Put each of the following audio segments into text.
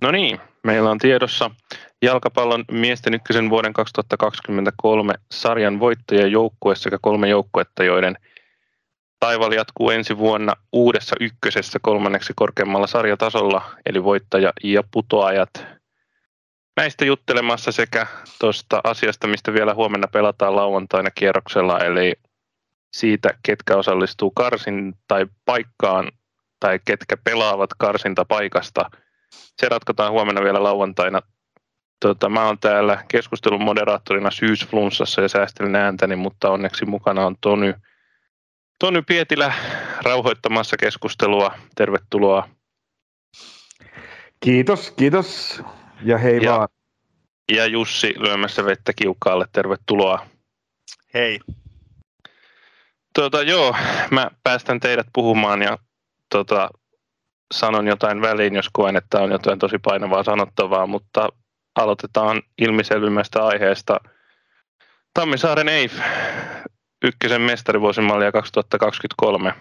No niin, meillä on tiedossa jalkapallon miesten ykkösen vuoden 2023 sarjan voittajajoukkue sekä kolme joukkuetta, joiden taival jatkuu ensi vuonna uudessa ykkösessä kolmanneksi korkeammalla sarjatasolla, eli voittaja ja putoajat. Näistä juttelemassa sekä tuosta asiasta, mistä vielä huomenna pelataan lauantaina kierroksella, eli siitä, ketkä osallistuu karsin tai paikkaan tai ketkä pelaavat karsinta paikasta. Se ratkotaan huomenna vielä lauantaina. Tota, mä oon täällä keskustelun moderaattorina syysflunssassa ja säästelin ääntäni, mutta onneksi mukana on Tony, Tony Pietilä rauhoittamassa keskustelua. Tervetuloa. Kiitos, kiitos ja hei ja, vaan. Ja Jussi lyömässä vettä kiukkaalle, tervetuloa. Hei. Tuota, joo, mä päästän teidät puhumaan ja tota, sanon jotain väliin, jos koen, että on jotain tosi painavaa sanottavaa, mutta aloitetaan ilmiselvimmästä aiheesta. Tammisaaren EIF, ykkösen mestarivuosimallia 2023,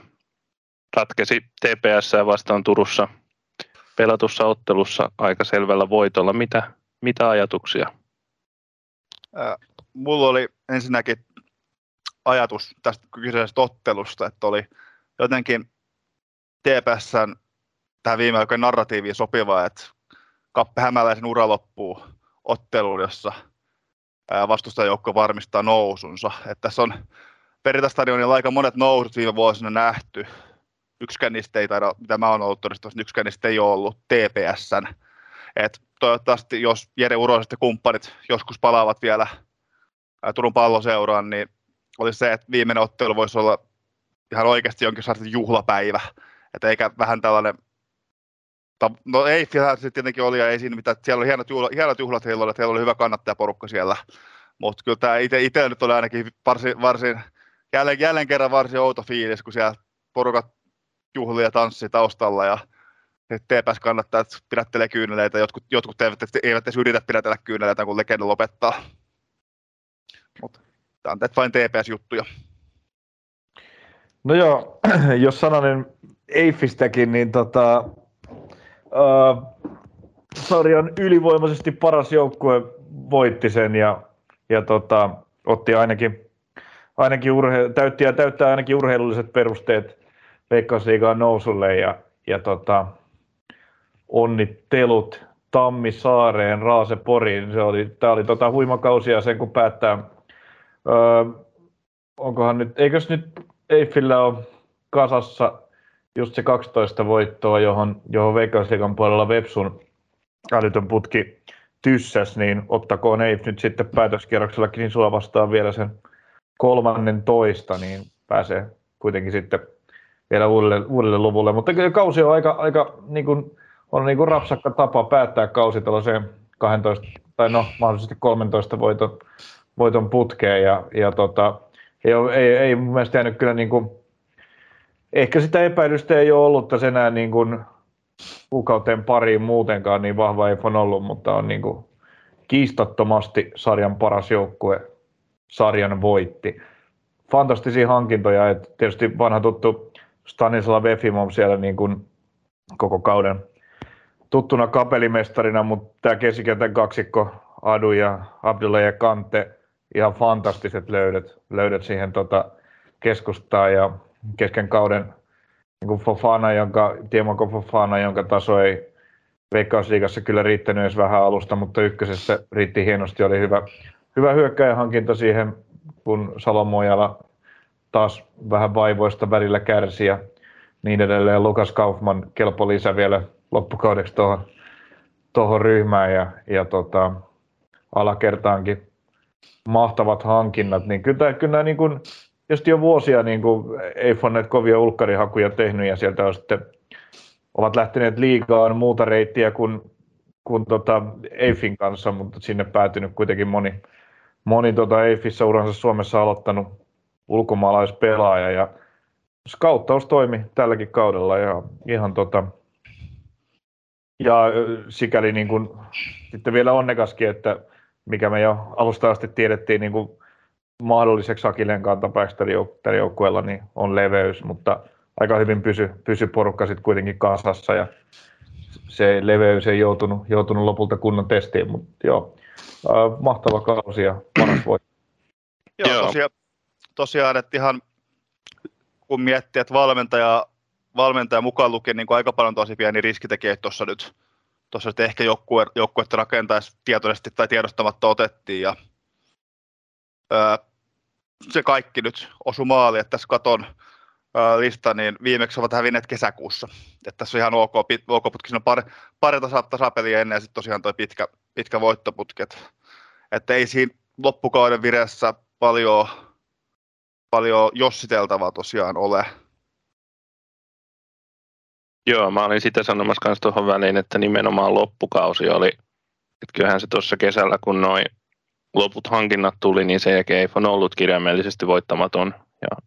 ratkesi TPS vastaan Turussa pelatussa ottelussa aika selvällä voitolla. Mitä, mitä ajatuksia? Äh, mulla oli ensinnäkin ajatus tästä kyseisestä ottelusta, että oli jotenkin TPSn tähän viime aikojen narratiiviin sopiva, että Kappe Hämäläisen ura loppuu otteluun, jossa vastustajoukko varmistaa nousunsa. Että tässä on Peritästadionilla aika monet nousut viime vuosina nähty. Yksikään niistä ei taida, mitä mä oon ollut todistus, yksikään niistä ei ole ollut TPSn. Et toivottavasti, jos Jere Uroiset ja kumppanit joskus palaavat vielä Turun palloseuraan, niin olisi se, että viimeinen ottelu voisi olla ihan oikeasti jonkin juhlapäivä, että eikä vähän tällainen No ei, se tietenkin oli, ja ei siinä mitään, siellä oli hienot juhlat, hienot juhlat heillä oli, heillä oli hyvä kannattajaporukka siellä, mutta kyllä tämä itse, nyt oli ainakin varsin, varsin jälleen, jälleen kerran varsin outo fiilis, kun siellä porukat juhlia ja tanssii taustalla, ja TPS kannattaa, että pidättelee kyyneleitä, jotkut, jotkut eivät, eivät edes yritä pidätellä kyyneleitä, kun legenda lopettaa. Mutta tämä on vain TPS-juttuja. No joo, jos sananen Eiffistäkin, niin tota, äh, sarjan ylivoimaisesti paras joukkue voitti sen ja, ja tota, otti ainakin, ainakin urhe, täytti ja täyttää ainakin urheilulliset perusteet Veikkausliigaan nousulle ja, ja tota, onnittelut Tammi Saareen, Raase Poriin. Se oli, tämä oli tota huimakausia sen kun päättää. Öö, onkohan nyt, eikös nyt Eiffillä ole kasassa just se 12 voittoa, johon, johon Veikkausliikan puolella Websun älytön putki tyssäs, niin ottakoon ei nyt sitten päätöskierroksellakin niin sulla vastaan vielä sen kolmannen toista, niin pääsee kuitenkin sitten vielä uudelle, uudelle luvulle. Mutta kyllä kausi on aika, aika niin kuin, on niin kuin rapsakka tapa päättää kausi tällaiseen 12, tai no mahdollisesti 13 voiton, voiton putkeen. Ja, ja tota, ei, ei, ei mun mielestä jäänyt kyllä niin kuin, ehkä sitä epäilystä ei ole ollut tässä enää niin kuin kuukauteen pariin muutenkaan niin vahva ei on ollut, mutta on niin kuin kiistattomasti sarjan paras joukkue, sarjan voitti. Fantastisia hankintoja, että tietysti vanha tuttu Stanislav Efimov siellä niin kuin koko kauden tuttuna kapelimestarina, mutta tämä keskikentän kaksikko Adu ja Abdullah ja Kante, ihan fantastiset löydöt, löydöt siihen tota keskustaan ja kesken kauden niin kuin Fofana, jonka, Tiemoko Fofana, jonka taso ei Veikkausliigassa kyllä riittänyt edes vähän alusta, mutta ykkösessä riitti hienosti, oli hyvä, hyvä hyökkäjähankinta siihen, kun Salomojala taas vähän vaivoista välillä kärsi ja niin edelleen. Lukas Kaufman kelpo lisä vielä loppukaudeksi tuohon, tuohon ryhmään ja, ja tota, alakertaankin mahtavat hankinnat, niin kyllä, kyllä niin kuin, tietysti jo vuosia niin kuin, ei näitä kovia ulkkarihakuja tehnyt ja sieltä on sitten ovat lähteneet liigaan muuta reittiä kuin, kuin tota Eiffin kanssa, mutta sinne päätynyt kuitenkin moni, moni tota Eiffissä uransa Suomessa aloittanut ulkomaalaispelaaja ja skauttaus toimi tälläkin kaudella ja ihan tota, ja sikäli niin kuin, sitten vielä onnekaskin, että mikä me jo alusta asti tiedettiin niin kuin mahdolliseksi Akilen kantapääksi tällä joukkueella, niin on leveys, mutta aika hyvin pysy, pysy porukka sitten kuitenkin kasassa ja se leveys ei joutunut, joutunut lopulta kunnon testiin, mutta joo, äh, mahtava kausi ja paras voi. joo. Tosiaan, tosiaan, että ihan kun miettii, että valmentaja, valmentaja mukaan lukien niin aika paljon tosi pieni riskitekijöitä tuossa nyt, tuossa että ehkä joukkue, joukkuetta rakentaisi tietoisesti tai tiedostamatta otettiin ja öö, se kaikki nyt osu maali, että tässä katon lista, niin viimeksi ovat hävinneet kesäkuussa. Että tässä on ihan ok, ok putki, siinä pari, pari tasapeliä ennen ja sitten tosiaan tuo pitkä, pitkä voittoputki. Että ei siinä loppukauden vireessä paljon, paljon jossiteltavaa tosiaan ole. Joo, mä olin sitä sanomassa kanssa tuohon väliin, että nimenomaan loppukausi oli, että kyllähän se tuossa kesällä, kun noin loput hankinnat tuli, niin sen jälkeen on ollut kirjaimellisesti voittamaton. Ja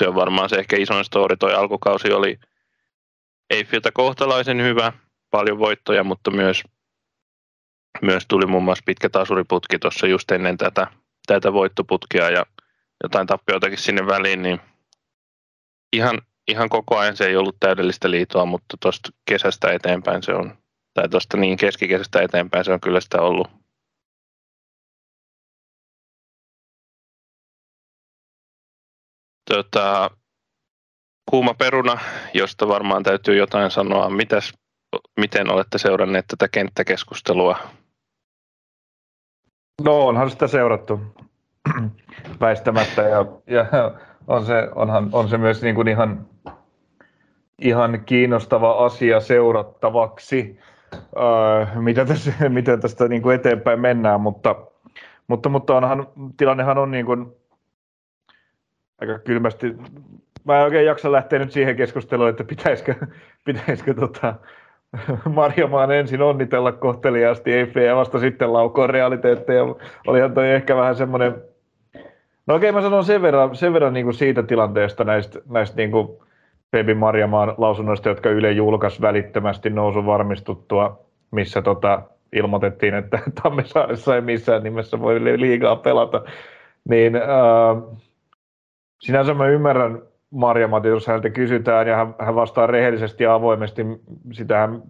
se on varmaan se ehkä isoin story. Toi alkukausi oli Eiffeltä kohtalaisen hyvä, paljon voittoja, mutta myös, myös tuli muun muassa pitkä tasuriputki tuossa just ennen tätä, tätä voittoputkia ja jotain tappioitakin sinne väliin, niin ihan, ihan koko ajan se ei ollut täydellistä liitoa, mutta tuosta kesästä eteenpäin se on, tai tuosta niin keskikesästä eteenpäin se on kyllä sitä ollut. Tota, kuuma peruna, josta varmaan täytyy jotain sanoa. Mitäs, miten olette seuranneet tätä kenttäkeskustelua? No onhan sitä seurattu väistämättä ja, ja on, se, onhan, on se myös niin kuin ihan, ihan kiinnostava asia seurattavaksi, äh, mitä tässä, miten tästä niin kuin eteenpäin mennään, mutta, mutta, mutta onhan, tilannehan on niin kuin aika kylmästi. Mä en oikein jaksa lähteä nyt siihen keskusteluun, että pitäisikö, pitäisikö tota, Marjamaan ensin onnitella kohteliaasti Eiffel ja vasta sitten laukoon realiteetteja. Olihan toi ehkä vähän semmoinen, no okei mä sanon sen verran, sen verran niin kuin siitä tilanteesta näistä, näistä niin kuin Baby Marjamaan lausunnoista, jotka Yle julkaisi välittömästi nousun varmistuttua, missä tota, ilmoitettiin, että Tammisaaressa ei missään nimessä voi liigaa pelata. Niin äh, sinänsä mä ymmärrän Marja Mati, jos häneltä kysytään ja hän, hän vastaa rehellisesti ja avoimesti, sitähän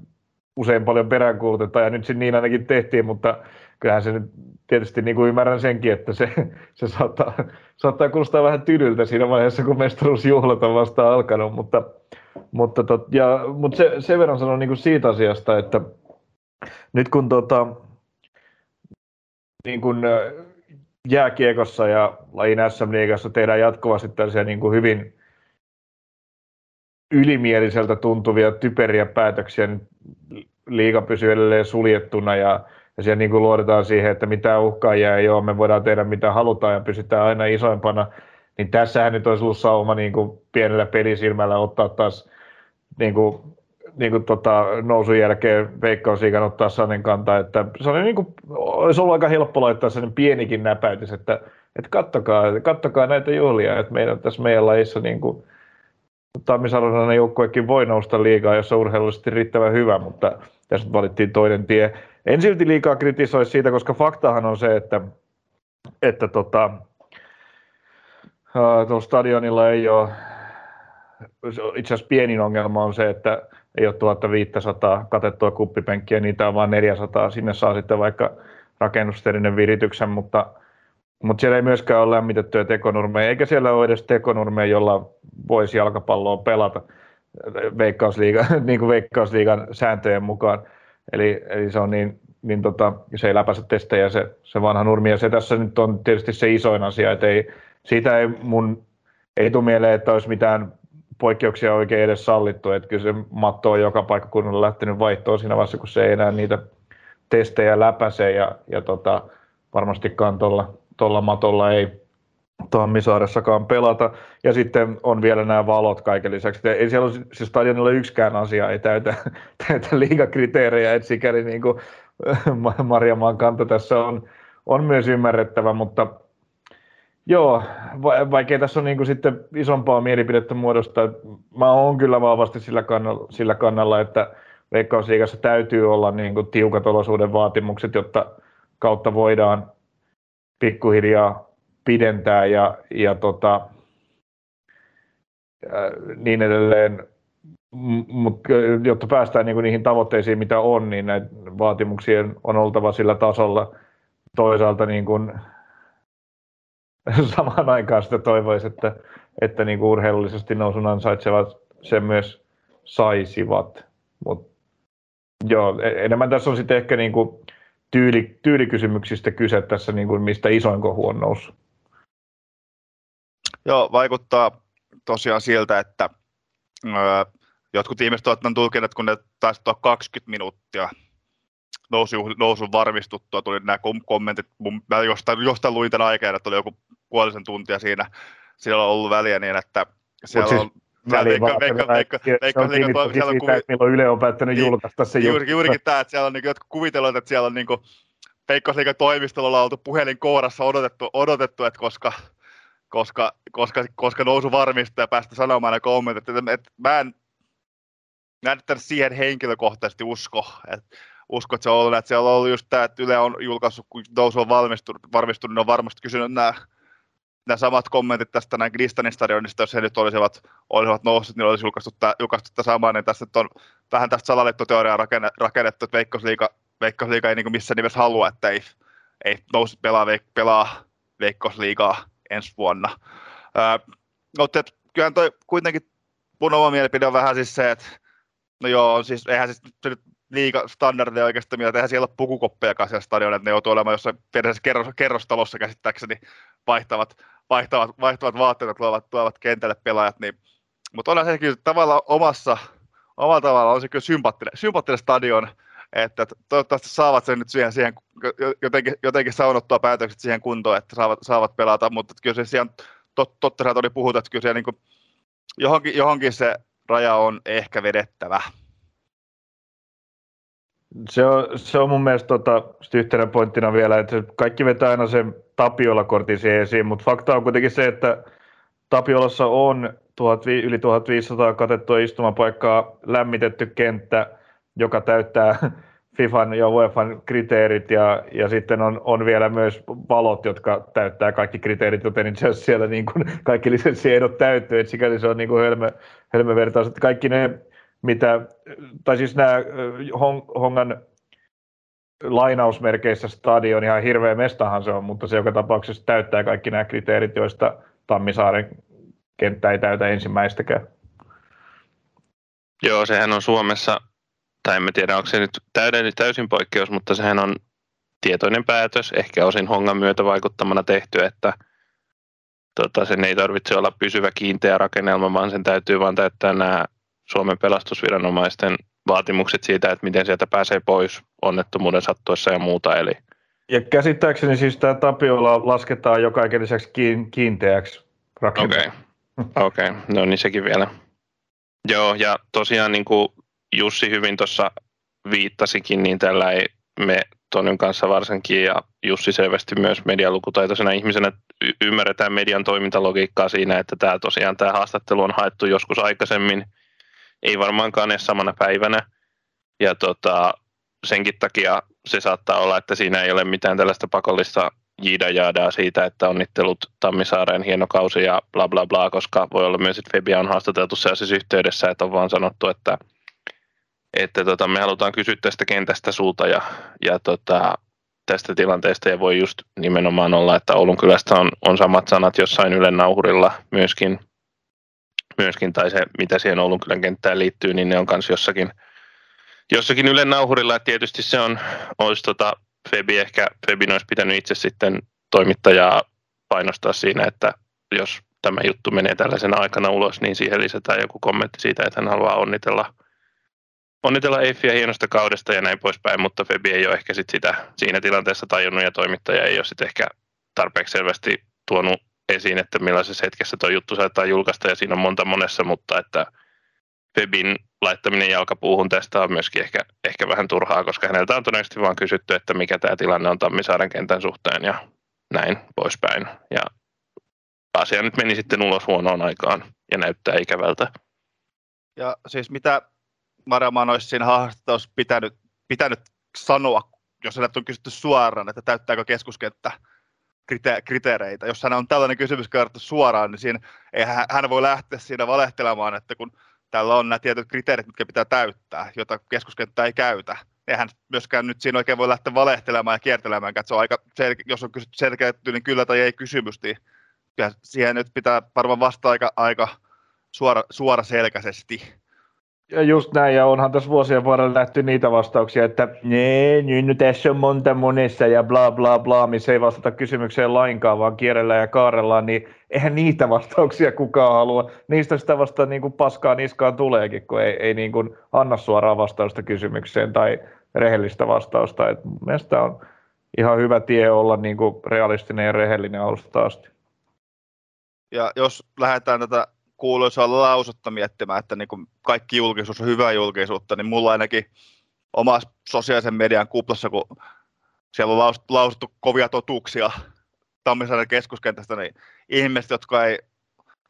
usein paljon peräänkuulutetaan ja nyt se niin ainakin tehtiin, mutta kyllähän se nyt tietysti niin kuin ymmärrän senkin, että se, se saattaa, saattaa kuulostaa vähän tylyltä siinä vaiheessa, kun mestaruusjuhlat on vasta alkanut, mutta, mutta, tot, ja, mutta se, sen verran sanon niin kuin siitä asiasta, että nyt kun tota, niin kuin, jääkiekossa ja lajin SM-liigassa tehdään jatkuvasti tällaisia niin kuin hyvin ylimieliseltä tuntuvia typeriä päätöksiä, niin liiga pysyy edelleen suljettuna ja, ja siellä niin kuin luodetaan siihen, että mitä uhkaajia ei ole, me voidaan tehdä mitä halutaan ja pysytään aina isoimpana, niin tässähän nyt olisi ollut sauma niin kuin pienellä pelisilmällä ottaa taas niin kuin niin kuin tota, nousun jälkeen veikkausliikan ottaa Sanen kantaa, että se oli niin kuin, olisi ollut aika helppo laittaa sellainen pienikin näpäytys, että, että kattokaa, kattokaa näitä juhlia, että meidän tässä meidän lajissa niin kuin, Tammisaronainen joukkuekin voi nousta liikaa, jos on urheilullisesti riittävän hyvä, mutta tässä valittiin toinen tie. En silti liikaa kritisoi siitä, koska faktahan on se, että, että tota, tuolla stadionilla ei ole, itse asiassa pienin ongelma on se, että ei ole 1500 katettua kuppipenkkiä, niitä on vain 400. Sinne saa sitten vaikka rakennusterinen virityksen, mutta, mutta siellä ei myöskään ole lämmitettyä tekonurmeja, eikä siellä ole edes tekonurmeja, jolla voisi jalkapalloa pelata veikkausliigan, niin kuin veikkausliigan sääntöjen mukaan. Eli, eli se on niin, niin tota, se ei läpäise testejä se, se vanha nurmi, ja se tässä nyt on tietysti se isoin asia, että ei, siitä ei mun ei tule mieleen, että olisi mitään poikkeuksia oikein edes sallittu, että kyllä se matto on joka paikkakunnalla lähtenyt vaihtoon siinä vaiheessa, kun se ei enää niitä testejä läpäise ja, ja tota, varmastikaan tuolla, matolla ei Tammisaaressakaan pelata. Ja sitten on vielä nämä valot kaiken lisäksi. Ei siellä ole, siis stadionilla yksikään asia ei täytä, täytä liigakriteerejä, että sikäli niin kuin Marjamaan kanta tässä on, on myös ymmärrettävä, mutta Joo, vaikea tässä on niin kuin sitten isompaa mielipidettä muodostaa. Mä oon kyllä vahvasti sillä kannalla, sillä kannalla että Veikkausliigassa täytyy olla niin kuin tiukat olosuuden vaatimukset, jotta kautta voidaan pikkuhiljaa pidentää ja, ja tota, niin edelleen. mutta jotta päästään niinku niihin tavoitteisiin, mitä on, niin näitä vaatimuksien on oltava sillä tasolla. Toisaalta niin kuin, samaan aikaan sitä toivoisi, että, että niin kuin urheilullisesti nousun ansaitsevat sen myös saisivat. Mut, joo, e-, enemmän tässä on sitten ehkä niin kuin tyyli, tyylikysymyksistä kyse tässä, niin kuin mistä isoin kohu on noussut. Joo, vaikuttaa tosiaan siltä, että öö, jotkut ihmiset ovat tulkineet, kun ne taisi 20 minuuttia nousu, nousun varmistuttua, tuli nämä kommentit, mä jostain, jostain luin tämän aikana, että oli joku puolisen tuntia siinä, siellä on ollut väliä niin, että siellä siis... on milloin Yle on päättänyt niin, julkaista se juuri, Juurikin tämä, että siellä on niin, jotkut kuvitellut, että siellä on niin Veikkausliikan toimistolla oltu puhelin kourassa odotettu, odotettu että koska, koska, koska, koska nousu varmistuu ja päästä sanomaan ne kommentit. Että, että mä en, mä en siihen henkilökohtaisesti usko, että usko, että se on ollut, että siellä on ollut just tämä, että Yle on julkaissut, kun nousu on valmistunut, varmistunut, niin on varmasti kysynyt nämä, nämä samat kommentit tästä näin Kristanin stadionista, jos he nyt olisivat, olisivat noussut, niin olisi julkaistu tämä, julkaistu tämä sama, niin tässä on vähän tästä salaliittoteoriaa rakennettu, että Veikkausliiga, Veikkausliiga ei niin missään nimessä halua, että ei, ei nousi pelaa, pelaa Veikkausliigaa ensi vuonna. Ää, mutta kyllähän toi kuitenkin mun oma mielipide on vähän siis se, että no joo, siis eihän siis se nyt liiga standardia oikeastaan mieltä, eihän siellä ole pukukoppejakaan siellä stadionilla, että ne joutuu olemaan jossain periaatteessa kerros, kerrostalossa käsittääkseni vaihtavat, vaihtavat, vaihtavat vaatteet, tuovat, tuovat kentälle pelaajat, niin, mutta onhan se kyllä tavallaan omassa, omalla tavalla on se kyllä sympaattinen, sympaattinen stadion, että toivottavasti saavat sen nyt siihen, siihen jotenkin, jotenkin saunottua päätökset siihen kuntoon, että saavat, saavat pelata, mutta kyllä se siihen, tot, totta oli puhuta, että kyllä siellä niin kuin, johonkin, johonkin se raja on ehkä vedettävä. Se on, se on mun mielestä tota, yhtenä pointtina vielä, että kaikki vetää aina sen Tapiola-kortin siihen esiin, mutta fakta on kuitenkin se, että Tapiolassa on 1000, yli 1500 katettua istumapaikkaa, lämmitetty kenttä, joka täyttää FIFAn ja UEFan kriteerit ja, ja sitten on, on vielä myös valot, jotka täyttää kaikki kriteerit, joten itse asiassa siellä niin kuin kaikki lisenssiehdot täyttyy, että sikäli se on niin kuin hölmö, hölmö vertaus, että kaikki ne mitä, tai siis nämä Hongan lainausmerkeissä stadion, ihan hirveä mestahan se on, mutta se joka tapauksessa täyttää kaikki nämä kriteerit, joista Tammisaaren kenttä ei täytä ensimmäistäkään. Joo, sehän on Suomessa, tai en tiedä onko se nyt täysin poikkeus, mutta sehän on tietoinen päätös, ehkä osin Hongan myötä vaikuttamana tehty, että tota, sen ei tarvitse olla pysyvä kiinteä rakennelma, vaan sen täytyy vain täyttää nämä Suomen pelastusviranomaisten vaatimukset siitä, että miten sieltä pääsee pois onnettomuuden sattuessa ja muuta. Eli... Ja käsittääkseni siis tämä Tapiola lasketaan jo kaiken lisäksi kiinteäksi Okei, okay. okay. no niin sekin vielä. Joo, ja tosiaan niin kuin Jussi hyvin tuossa viittasikin, niin tällä ei me Tonyn kanssa varsinkin ja Jussi selvästi myös medialukutaitoisena ihmisenä y- ymmärretään median toimintalogiikkaa siinä, että tämä tosiaan tämä haastattelu on haettu joskus aikaisemmin – ei varmaankaan edes samana päivänä. Ja tota, senkin takia se saattaa olla, että siinä ei ole mitään tällaista pakollista jiidajaadaa siitä, että onnittelut Tammisaareen hieno kausi ja bla bla bla, koska voi olla myös, että Febia on haastateltu sellaisessa yhteydessä, että on vaan sanottu, että, että tota, me halutaan kysyä tästä kentästä sulta ja, ja tota, tästä tilanteesta ja voi just nimenomaan olla, että Oulun kylästä on, on samat sanat jossain Ylen nauhurilla myöskin myöskin, tai se mitä siihen Oulun kylän kenttään liittyy, niin ne on myös jossakin, jossakin Ylen nauhurilla, että tietysti se on, olisi tota, Febi ehkä, Febin olisi pitänyt itse sitten toimittajaa painostaa siinä, että jos tämä juttu menee tällaisena aikana ulos, niin siihen lisätään joku kommentti siitä, että hän haluaa onnitella, onnitella Eiffiä hienosta kaudesta ja näin poispäin, mutta Febi ei ole ehkä sit sitä siinä tilanteessa tajunnut ja toimittaja ei ole sitten ehkä tarpeeksi selvästi tuonut esiin, että millaisessa hetkessä tuo juttu saattaa julkaista ja siinä on monta monessa, mutta että Febin laittaminen jalkapuuhun tästä on myöskin ehkä, ehkä vähän turhaa, koska häneltä on todennäköisesti vaan kysytty, että mikä tämä tilanne on Tammisaaren kentän suhteen ja näin poispäin. Ja asia nyt meni sitten ulos huonoon aikaan ja näyttää ikävältä. Ja siis mitä Maraman olisi siinä haastattelussa pitänyt, pitänyt sanoa, jos hänet on kysytty suoraan, että täyttääkö keskuskenttä kriteereitä. Jos hän on tällainen kysymys kerrottu suoraan, niin siinä, ei hän voi lähteä siinä valehtelemaan, että kun Tällä on nämä tietyt kriteerit, mitkä pitää täyttää, joita keskuskenttä ei käytä. Eihän myöskään nyt siinä oikein voi lähteä valehtelemaan ja kiertelemään, että se on aika sel- jos on kysytty selkeä niin kyllä tai ei kysymys, niin siihen nyt pitää varmaan vastata aika, aika suora, suoraselkäisesti. Ja just näin, ja onhan tässä vuosien varrella nähty niitä vastauksia, että nee, nyt tässä on monta monessa ja bla bla bla, missä ei vastata kysymykseen lainkaan, vaan kierrellään ja kaarellaan, niin eihän niitä vastauksia kukaan halua. Niistä sitä vasta niin kuin paskaa niskaan tuleekin, kun ei, ei niin kuin anna suoraan vastausta kysymykseen tai rehellistä vastausta. Et mielestäni on ihan hyvä tie olla niin kuin realistinen ja rehellinen alusta asti. Ja jos lähdetään tätä kuuluisaa lausutta miettimään, että niin kaikki julkisuus on hyvää julkisuutta, niin mulla ainakin omassa sosiaalisen median kuplassa, kun siellä on lausuttu kovia totuuksia Tammisaaren keskuskentästä, niin ihmiset, jotka ei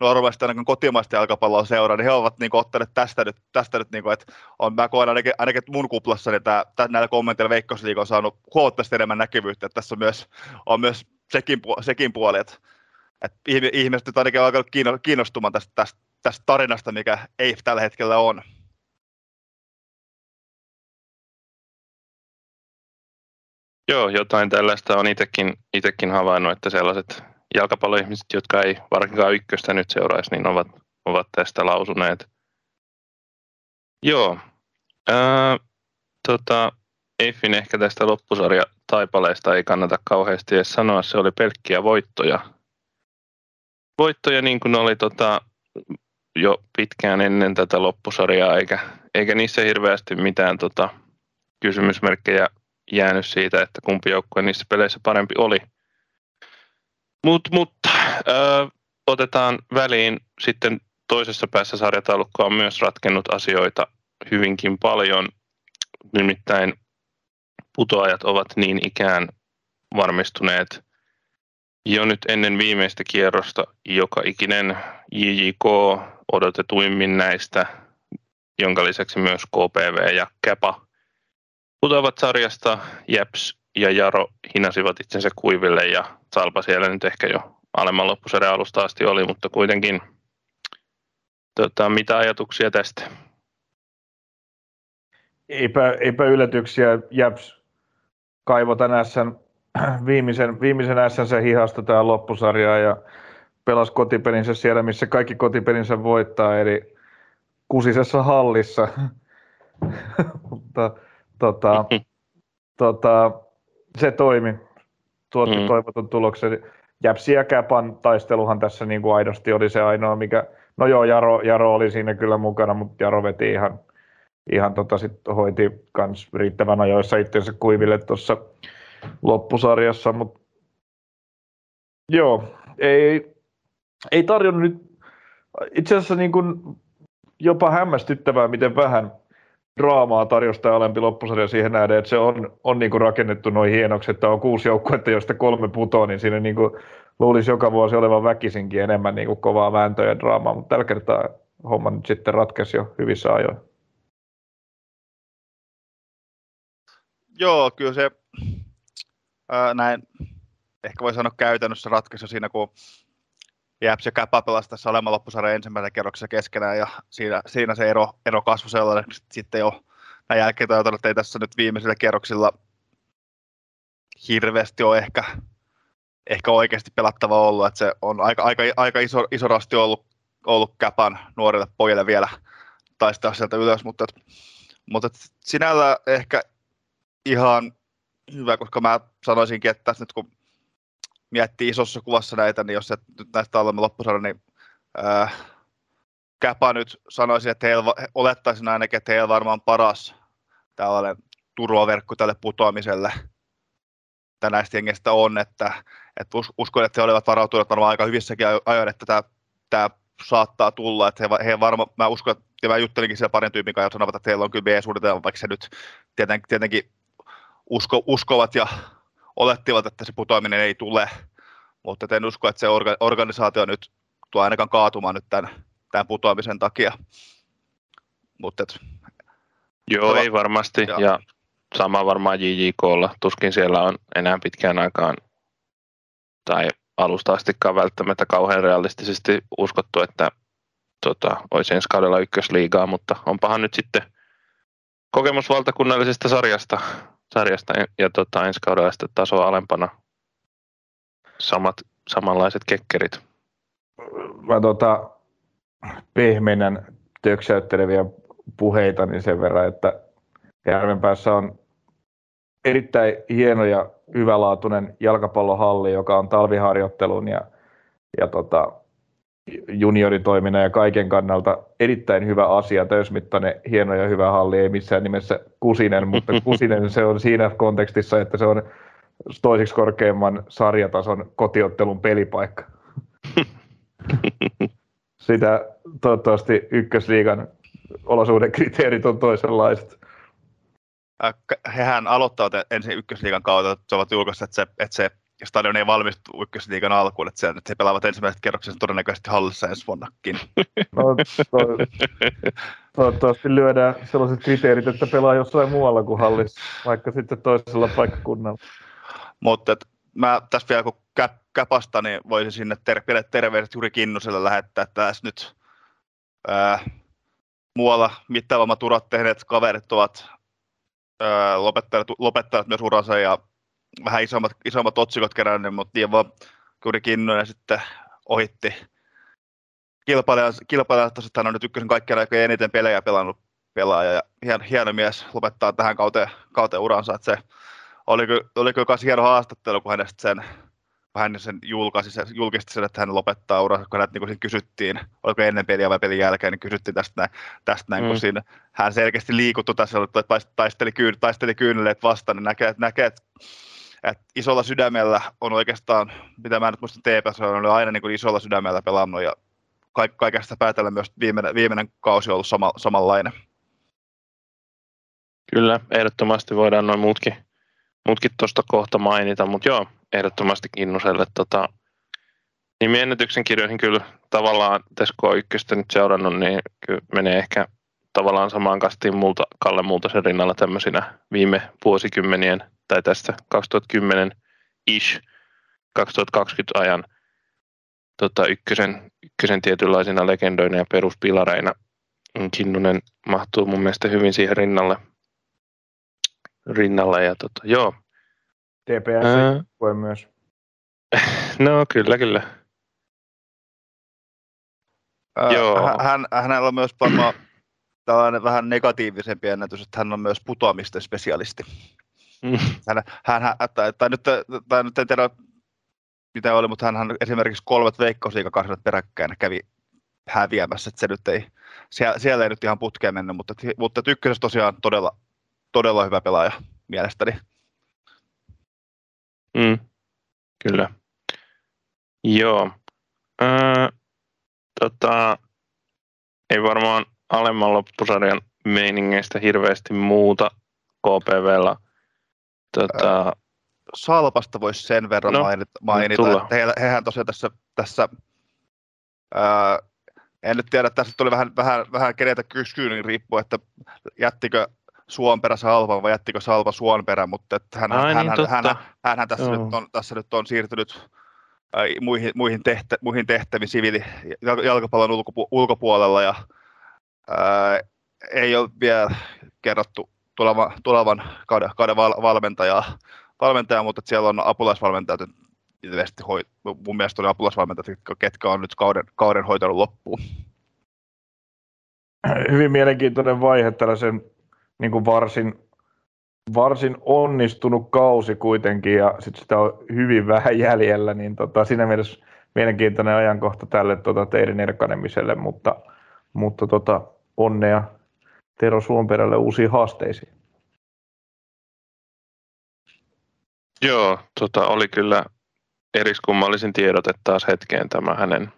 normaalisti ainakaan kotimaista jalkapalloa seuraa, niin he ovat niin ottaneet tästä nyt, tästä nyt niin kuin, että on, mä koen ainakin, ainakin mun kuplassa, niin tää, tää, näillä kommenteilla Veikkausliiga on saanut huomattavasti enemmän näkyvyyttä, että tässä on myös, on myös sekin, sekin puoli, että että ihmiset nyt ainakin alkanut kiinnostumaan tästä, tästä, tästä tarinasta, mikä ei tällä hetkellä on. Joo, jotain tällaista on itsekin, itsekin havainnut, että sellaiset jalkapalloihmiset, jotka ei varsinkaan ykköstä nyt seuraisi, niin ovat, ovat tästä lausuneet. Joo. Ää, tota, Eiffin ehkä tästä loppusarja taipaleesta ei kannata kauheasti edes sanoa, se oli pelkkiä voittoja voittoja niin kuin oli tota, jo pitkään ennen tätä loppusarjaa, eikä, eikä niissä hirveästi mitään tota, kysymysmerkkejä jäänyt siitä, että kumpi joukkue niissä peleissä parempi oli. Mut, mutta ö, otetaan väliin sitten toisessa päässä sarjataulukkoa on myös ratkennut asioita hyvinkin paljon. Nimittäin putoajat ovat niin ikään varmistuneet jo nyt ennen viimeistä kierrosta joka ikinen JJK odotetuimmin näistä, jonka lisäksi myös KPV ja Kepa putoavat sarjasta. Jeps ja Jaro hinasivat itsensä kuiville ja Salpa siellä nyt ehkä jo alemman loppusarjan alusta asti oli, mutta kuitenkin tota, mitä ajatuksia tästä? Eipä, eipä yllätyksiä. Japs kaivo tänään viimeisen, viimeisen SNC hihasta tämä loppusarja ja pelasi kotipelinsä siellä, missä kaikki kotipelinsä voittaa, eli kusisessa hallissa. Mutta tota, tota, se toimi, tuotti mm. toivotun tuloksen. Jäpsi ja Käpan taisteluhan tässä niin kuin aidosti oli se ainoa, mikä, no joo, Jaro, Jaro oli siinä kyllä mukana, mutta Jaro veti ihan, ihan tota sit hoiti kans riittävän ajoissa itsensä kuiville tuossa loppusarjassa, mutta joo, ei, ei tarjonnut nyt, itse asiassa niin kuin jopa hämmästyttävää, miten vähän draamaa tarjosta alempi loppusarja siihen nähden, että se on, on niin kuin rakennettu noin hienoksi, että on kuusi joukkuetta, joista kolme putoa, niin siinä niin kuin luulisi joka vuosi olevan väkisinkin enemmän niin kuin kovaa vääntöä ja draamaa, mutta tällä kertaa homma nyt sitten ratkesi jo hyvissä ajoin. Joo, kyllä se näin ehkä voi sanoa käytännössä ratkaisu siinä, kun Jäps ja Käpä pelasi tässä alemman loppusarjan ensimmäisen kerroksessa keskenään ja siinä, siinä se ero, ero kasvoi sellainen, sitten jo näin jälkeen toivotaan, että ei tässä nyt viimeisillä kerroksilla hirveästi ole ehkä, ehkä oikeasti pelattava ollut, että se on aika, aika, aika iso, iso rasti ollut, ollut Käpän nuorille pojille vielä taistaa sieltä ylös, mutta, mutta sinällä ehkä ihan hyvä, koska mä sanoisinkin, että tässä nyt kun miettii isossa kuvassa näitä, niin jos nyt näistä olemme loppusarja, niin äh, Käpä nyt sanoisin, että heillä, olettaisin ainakin, että heillä varmaan paras tällainen turvaverkko tälle putoamiselle, mitä näistä jengistä on, että, että uskon, että he olivat varautuneet varmaan aika hyvissäkin ajoin, että tämä, tämä saattaa tulla, että he, he varmaan, mä uskon, että ja mä juttelinkin siellä parin tyypin kanssa, että heillä on kyllä B-suunnitelma, vaikka se nyt tietenkin, tietenkin usko, uskovat ja olettivat, että se putoaminen ei tule, mutta en usko, että se orga, organisaatio nyt tuo ainakaan kaatumaan nyt tämän, tämän putoamisen takia. Mutta et, Joo, tuo, ei varmasti. Ja. ja sama varmaan JJKlla. Tuskin siellä on enää pitkään aikaan tai alusta astikaan välttämättä kauhean realistisesti uskottu, että tota, olisi ensi kaudella ykkösliigaa, mutta onpahan nyt sitten kokemus valtakunnallisesta sarjasta, sarjasta ja, tota, ensi kaudella sitten tasoa alempana samat, samanlaiset kekkerit. Mä tota, pehmeänän töksäytteleviä puheita niin sen verran, että Järvenpäässä on erittäin hieno ja hyvälaatuinen jalkapallohalli, joka on talviharjoittelun ja, ja tota, junioritoiminnan ja kaiken kannalta erittäin hyvä asia, täysmittainen, hieno ja hyvä halli, ei missään nimessä kusinen, mutta kusinen se on siinä kontekstissa, että se on toiseksi korkeimman sarjatason kotiottelun pelipaikka. Sitä toivottavasti ykkösliigan olosuhdekriteerit on toisenlaiset. Hehän aloittavat ensin ykkösliigan kautta, että ovat julkaisseet, että se, että se stadion ei valmistu ykkösliigan alkuun, että, että he pelaavat ensimmäiset kerrokset todennäköisesti hallissa ensi vuonnakin. No, to, toivottavasti lyödään sellaiset kriteerit, että pelaa jossain muualla kuin hallissa, vaikka sitten toisella paikkakunnalla. Mutta mä tässä vielä kun käpasta, niin voisin sinne ter- terveiset Juri Kinnuselle lähettää, että tässä nyt ää, muualla mittavammat urat tehneet kaverit ovat ää, lopettaneet, lopettaneet myös uransa ja vähän isommat, isommat otsikot kerännyt, mutta niin vaan Juri Kinnunen sitten ohitti kilpailijansa, että hän on nyt ykkösen kaikkien aikojen eniten pelejä pelannut pelaaja ja hieno, hieno mies lopettaa tähän kauteen, kauteen uransa, että se oli, oli kyllä myös hieno haastattelu, kun hänestä sen kun hän sen julkaisi, se, julkisti sen, että hän lopettaa uransa, kun häntä niin kysyttiin, oliko ennen peliä vai pelin jälkeen, niin kysyttiin tästä näin, tästä näin mm. kun siinä, hän selkeästi liikuttu tässä, taisteli, kyyn, taisteli kyyneleet vastaan, niin näkee, näkee että, että isolla sydämellä on oikeastaan, mitä mä nyt muistan TPS, on aina niin isolla sydämellä pelannut ja kaikesta päätellä myös viimeinen, viimeinen kausi on ollut sama, samanlainen. Kyllä, ehdottomasti voidaan noin muutkin muutkin tuosta kohta mainita, mutta joo, ehdottomasti Kinnuselle tota, nimiennätyksen kirjoihin kyllä tavallaan kun ykköstä nyt seurannut, niin kyllä menee ehkä tavallaan samaan kastiin multa, Kalle Multasen rinnalla tämmöisinä viime vuosikymmenien tai tästä 2010 ish 2020 ajan tota, ykkösen, ykkösen tietynlaisina legendoina ja peruspilareina. Kinnunen mahtuu mun mielestä hyvin siihen rinnalle rinnalla. Ja tota, joo. TPS Ää... voi myös. no kyllä, kyllä. Ää, joo. Hän, hänellä on myös varmaan tällainen vähän negatiivisempi ennätys, että hän on myös putoamisten spesialisti. Mm. Hän, hän, hän tai, tai, nyt, tai nyt en tiedä, mitä oli, mutta hän esimerkiksi kolmet veikkausliikakarsinat peräkkäin kävi häviämässä, että se nyt ei, siellä, siellä ei nyt ihan putkeen mennyt, mutta, mutta ykkösessä tosiaan todella, todella hyvä pelaaja mielestäni. Mm, kyllä. Joo. Öö, tota, ei varmaan alemman loppusarjan meiningeistä hirveästi muuta KPVllä. Tota, Salpasta voisi sen verran no, mainita, mainita että he, hehän tosiaan tässä, tässä öö, en nyt tiedä, tässä tuli vähän, vähän, vähän kenetä kysyä, niin riippuu, että jättikö Suomperä Salva vai jättikö Salva Suonperä, mutta että hän, Ai, hän, niin, hän, hän, hän, tässä, nyt on, tässä nyt on siirtynyt muihin, muihin, tehtä, muihin tehtäviin siviili jalkapallon ulkopu, ulkopuolella ja ää, ei ole vielä kerrottu tulevan, tulevan kauden, kauden val, valmentajaa, valmentaja, mutta siellä on apulaisvalmentajat ilmeisesti hoi, mun mielestä oli apulaisvalmentajat, ketkä on nyt kauden, kauden hoitanut loppuun. Hyvin mielenkiintoinen vaihe tällaisen niin kuin varsin, varsin onnistunut kausi kuitenkin ja sit sitä on hyvin vähän jäljellä, niin tota, siinä mielessä mielenkiintoinen ajankohta tälle tota, teidän erkanemiselle, mutta, mutta tota, onnea Tero Suomperälle uusiin haasteisiin. Joo, tota, oli kyllä eriskummallisin tiedote taas hetkeen tämä hänen,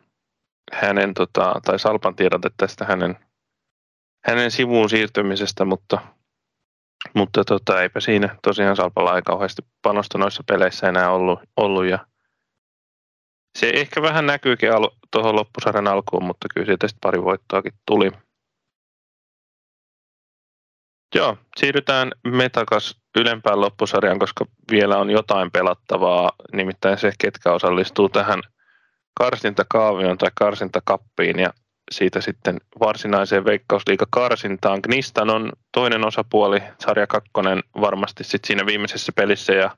hänen tota, tai Salpan tiedote tästä hänen hänen sivuun siirtymisestä, mutta, mutta tota, eipä siinä tosiaan Salpalla ei kauheasti panosta noissa peleissä enää ollut, ollut ja se ehkä vähän näkyykin al- tuohon loppusarjan alkuun, mutta kyllä siitä sitten pari voittoakin tuli. Joo, siirrytään metakas ylempään loppusarjaan, koska vielä on jotain pelattavaa, nimittäin se, ketkä osallistuu tähän karsintakaavioon tai karsintakappiin. Ja siitä sitten varsinaiseen veikkausliiga-karsintaan. Gnistan on toinen osapuoli, sarja kakkonen varmasti sitten siinä viimeisessä pelissä ja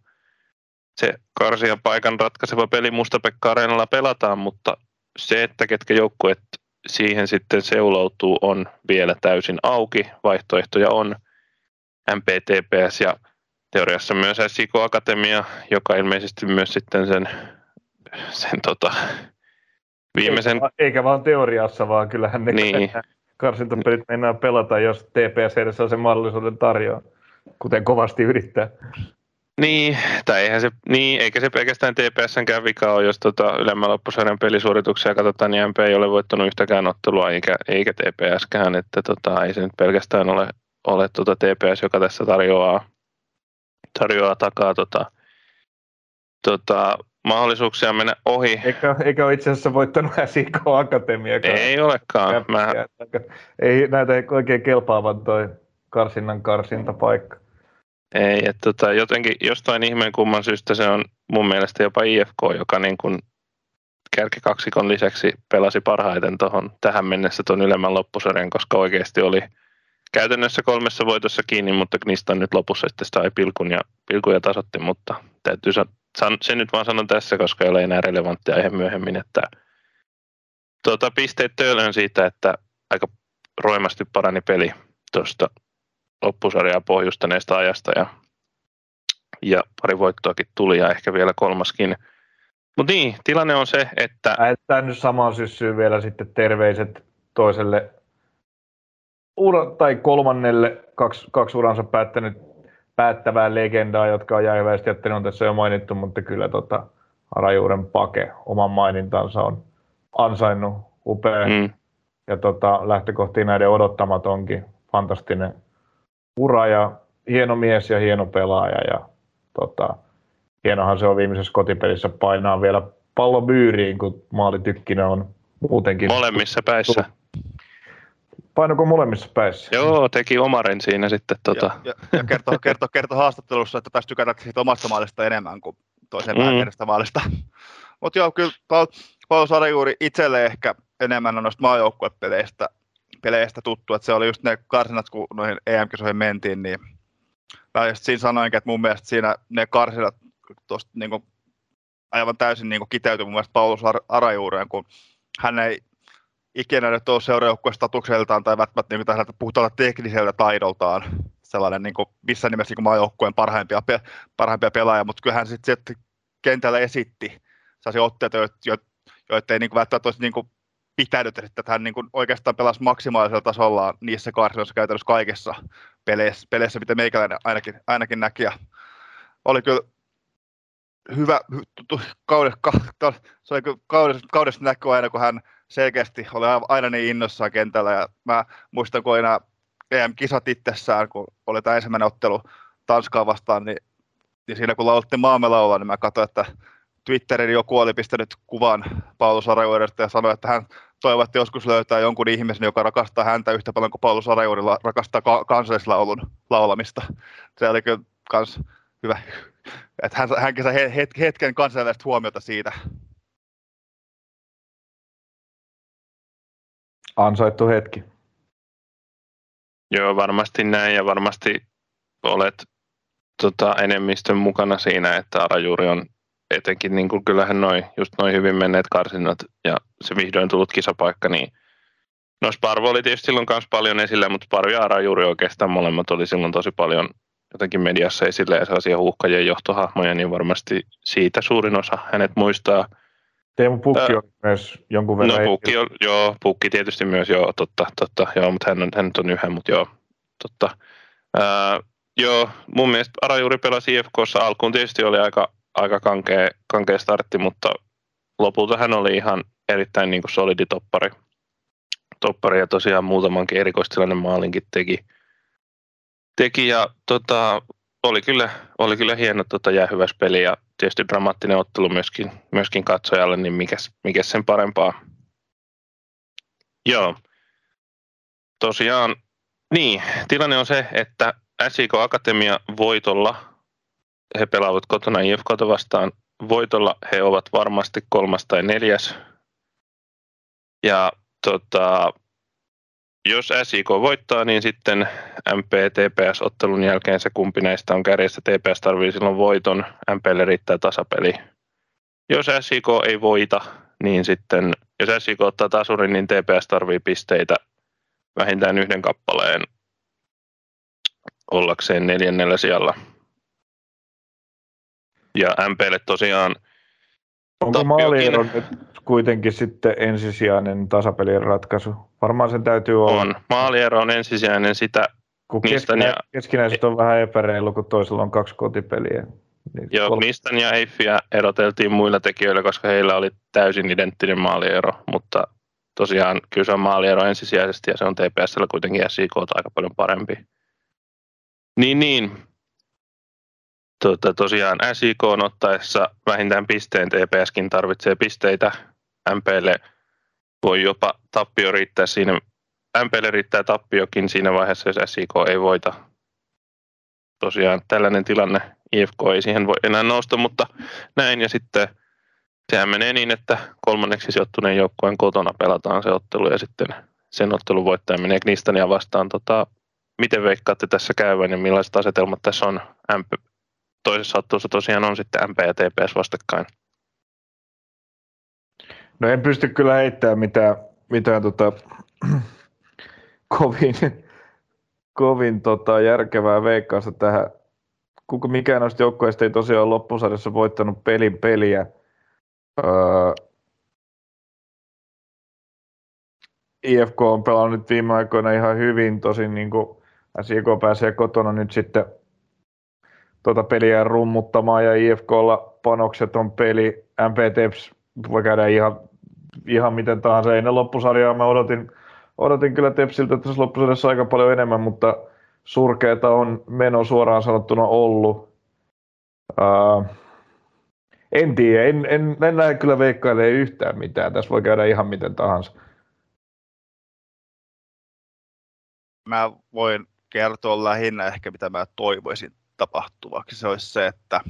se karsian paikan ratkaiseva peli Mustapekka Areenalla pelataan, mutta se, että ketkä joukkueet siihen sitten seuloutuu, on vielä täysin auki. Vaihtoehtoja on MPTPS ja teoriassa myös SIK Akatemia, joka ilmeisesti myös sitten sen, sen tota, viimeisen... Eikä, eikä vaan teoriassa, vaan kyllähän ne niin. karsintapelit mennään pelata, jos TPS edessä sen mahdollisuuden tarjoaa, kuten kovasti yrittää. Niin, tai eihän se, niin, eikä se pelkästään TPSnkään vika ole, jos tota ylemmän loppusarjan pelisuorituksia katsotaan, niin MP ei ole voittanut yhtäkään ottelua, eikä, eikä TPSkään, että tota, ei se nyt pelkästään ole, ole tota TPS, joka tässä tarjoaa, tarjoaa takaa tota, tota, mahdollisuuksia mennä ohi. Eikä, eikä ole itse asiassa voittanut SIK Akatemia. Ei olekaan. Mä... Ei näitä oikein kelpaavan toi karsinnan karsintapaikka. Ei, että tota, jotenkin jostain ihmeen kumman syystä se on mun mielestä jopa IFK, joka niin kuin kärkikaksikon lisäksi pelasi parhaiten tohon, tähän mennessä tuon ylemmän loppusarjan, koska oikeasti oli käytännössä kolmessa voitossa kiinni, mutta niistä on nyt lopussa sitten sai pilkun ja, pilkun ja tasotti, mutta täytyy san, se nyt vaan sanon tässä, koska ei ole enää relevanttia aihe myöhemmin, että tuota, pisteet töölön siitä, että aika roimasti parani peli tuosta loppusarjaa pohjustaneesta ajasta ja, ja pari voittoakin tuli ja ehkä vielä kolmaskin. Mutta niin, tilanne on se, että... Tämä nyt samaan syssyyn vielä sitten terveiset toiselle ura, tai kolmannelle kaksi, kaksi uransa päättänyt päättävää legendaa, jotka on jäähyväisesti jättänyt, on tässä jo mainittu, mutta kyllä tota, Arajuuren Pake oman mainintansa on ansainnut upea mm. ja tota, lähtökohtiin näiden odottamatonkin fantastinen ura ja hieno mies ja hieno pelaaja ja tota, hienohan se on viimeisessä kotipelissä painaa vielä pallo byyriin, kun maalitykkinen on muutenkin. Molemmissa päissä. Painoko molemmissa päissä? Joo, teki Omaren siinä sitten. Tota. Ja, ja, ja kertoo, kertoo, kertoo, haastattelussa, että tässä tykätään siitä omasta maalista enemmän kuin toisen mm. maalista. Mutta joo, kyllä Paul, Paul Sarjuuri itselle ehkä enemmän on noista maajoukkuepeleistä peleistä tuttu, että se oli just ne karsinat, kun noihin EM-kisoihin mentiin, niin mä just siinä sanoinkin, että mun mielestä siinä ne karsinat tuosta niin kuin, aivan täysin niin kuin kiteytyi mun mielestä Paulus Arajuureen, kun hän ei ikinä nyt ole seuraajoukkueen statukseltaan tai välttämättä niin tällä puhutaan tekniseltä taidoltaan sellainen niin kuin, missään nimessä niin maajoukkueen parhaimpia, pe, parhaimpia pelaajia, mutta kyllähän sitten sit kentällä esitti sellaisia otteita, joita, joita ei niin kuin, välttämättä olisi niin kuin, pitänyt, että hän niin kuin oikeastaan pelasi maksimaalisella tasolla niissä karsinoissa käytännössä kaikissa peleissä, peleissä mitä meikäläinen ainakin, ainakin näki. Ja oli kyllä hyvä kaudessa, se oli kyllä näkyy aina, kun hän selkeästi oli aina niin innossaan kentällä. Ja mä muistan, kun enää EM-kisat itsessään, kun oli tämä ensimmäinen ottelu Tanskaa vastaan, niin, niin siinä kun lauluttiin maamme laulaa, niin mä katsoin, että Twitterin joku oli pistänyt kuvan Paulus Arajuudesta ja sanoi, että hän toivoo, että joskus löytää jonkun ihmisen, joka rakastaa häntä yhtä paljon kuin Paulus Arajuuri rakastaa ka- kansallislaulun laulamista. Se oli kyllä kans hyvä, että hän, hänkin sai hetken kansainvälistä huomiota siitä. Ansaittu hetki. Joo, varmasti näin ja varmasti olet tota, enemmistön mukana siinä, että Arajuuri on etenkin niin kuin kyllähän noin, just noin hyvin menneet karsinnat ja se vihdoin tullut kisapaikka, niin No Sparvo oli tietysti silloin myös paljon esillä, mutta Sparvo ja Ara juuri oikeastaan molemmat oli silloin tosi paljon jotenkin mediassa esille ja sellaisia huuhkajien johtohahmoja, niin varmasti siitä suurin osa hänet muistaa. Teemu Pukki on myös jonkun verran. No Pukki, on, joo, Pukki tietysti myös, joo, totta, totta, joo, mutta hän on, hän on yhä, mutta joo, totta. Ää, joo, mun mielestä Arajuuri pelasi IFKssa alkuun tietysti oli aika aika kankea, kankea startti, mutta lopulta hän oli ihan erittäin niin kuin solidi toppari. toppari ja tosiaan muutamankin erikoistilainen maalinkin teki. teki ja tota, oli, kyllä, oli kyllä hieno tota, peli ja tietysti dramaattinen ottelu myöskin, myöskin katsojalle, niin mikä, mikä sen parempaa. Joo. Tosiaan, niin, tilanne on se, että SIK Akatemia voitolla he pelaavat kotona IFKta vastaan. Voitolla he ovat varmasti kolmas tai neljäs. Ja tota, jos SIK voittaa, niin sitten MP TPS-ottelun jälkeen se kumpi näistä on kärjessä. TPS tarvii silloin voiton, MPlle riittää tasapeli. Jos SIK ei voita, niin sitten, jos SIK ottaa tasurin, niin TPS tarvii pisteitä vähintään yhden kappaleen ollakseen neljännellä sijalla. Ja MPlle tosiaan Onko maaliero nyt kuitenkin sitten ensisijainen tasapelin ratkaisu? Varmaan sen täytyy olla. On. Maaliero on ensisijainen sitä. Kun keskinä, ja... keskinäiset on vähän epäreilu, kun toisella on kaksi kotipeliä. Niin Joo, kol... Knistan ja Eiffiä eroteltiin muilla tekijöillä, koska heillä oli täysin identtinen maaliero, mutta tosiaan kyllä se on maaliero ensisijaisesti ja se on TPSllä kuitenkin SIK aika paljon parempi. Niin, niin. Tota, tosiaan SIK on ottaessa vähintään pisteen, TPSkin tarvitsee pisteitä. MPlle voi jopa tappio riittää siinä, MPlle riittää tappiokin siinä vaiheessa, jos SIK ei voita. Tosiaan tällainen tilanne, IFK ei siihen voi enää nousta, mutta näin ja sitten sehän menee niin, että kolmanneksi sijoittuneen joukkueen kotona pelataan se ottelu ja sitten sen ottelun voittaja menee Knistania vastaan. Tota, miten veikkaatte tässä käyvän ja millaiset asetelmat tässä on toisessa ottelussa tosiaan on sitten MP ja TPS vastakkain. No en pysty kyllä heittämään mitään, mitään tota, kovin, kovin tota, järkevää veikkausta tähän. Kuka mikään noista joukkueista ei tosiaan loppusarjassa voittanut pelin peliä. Öö, IFK on pelannut viime aikoina ihan hyvin, tosin niin kuin SIK pääsee kotona nyt sitten tuota peliä rummuttamaan ja IFKlla panokseton peli. MPT voi käydä ihan, ihan miten tahansa. Ennen loppusarjaa mä odotin, odotin kyllä Tepsiltä tässä loppusarjassa aika paljon enemmän, mutta surkeeta on meno suoraan sanottuna ollut. Uh, en tiedä, en, en, en näe kyllä veikkailee yhtään mitään. Tässä voi käydä ihan miten tahansa. Mä voin kertoa lähinnä ehkä mitä mä toivoisin tapahtuvaksi. Se olisi se, että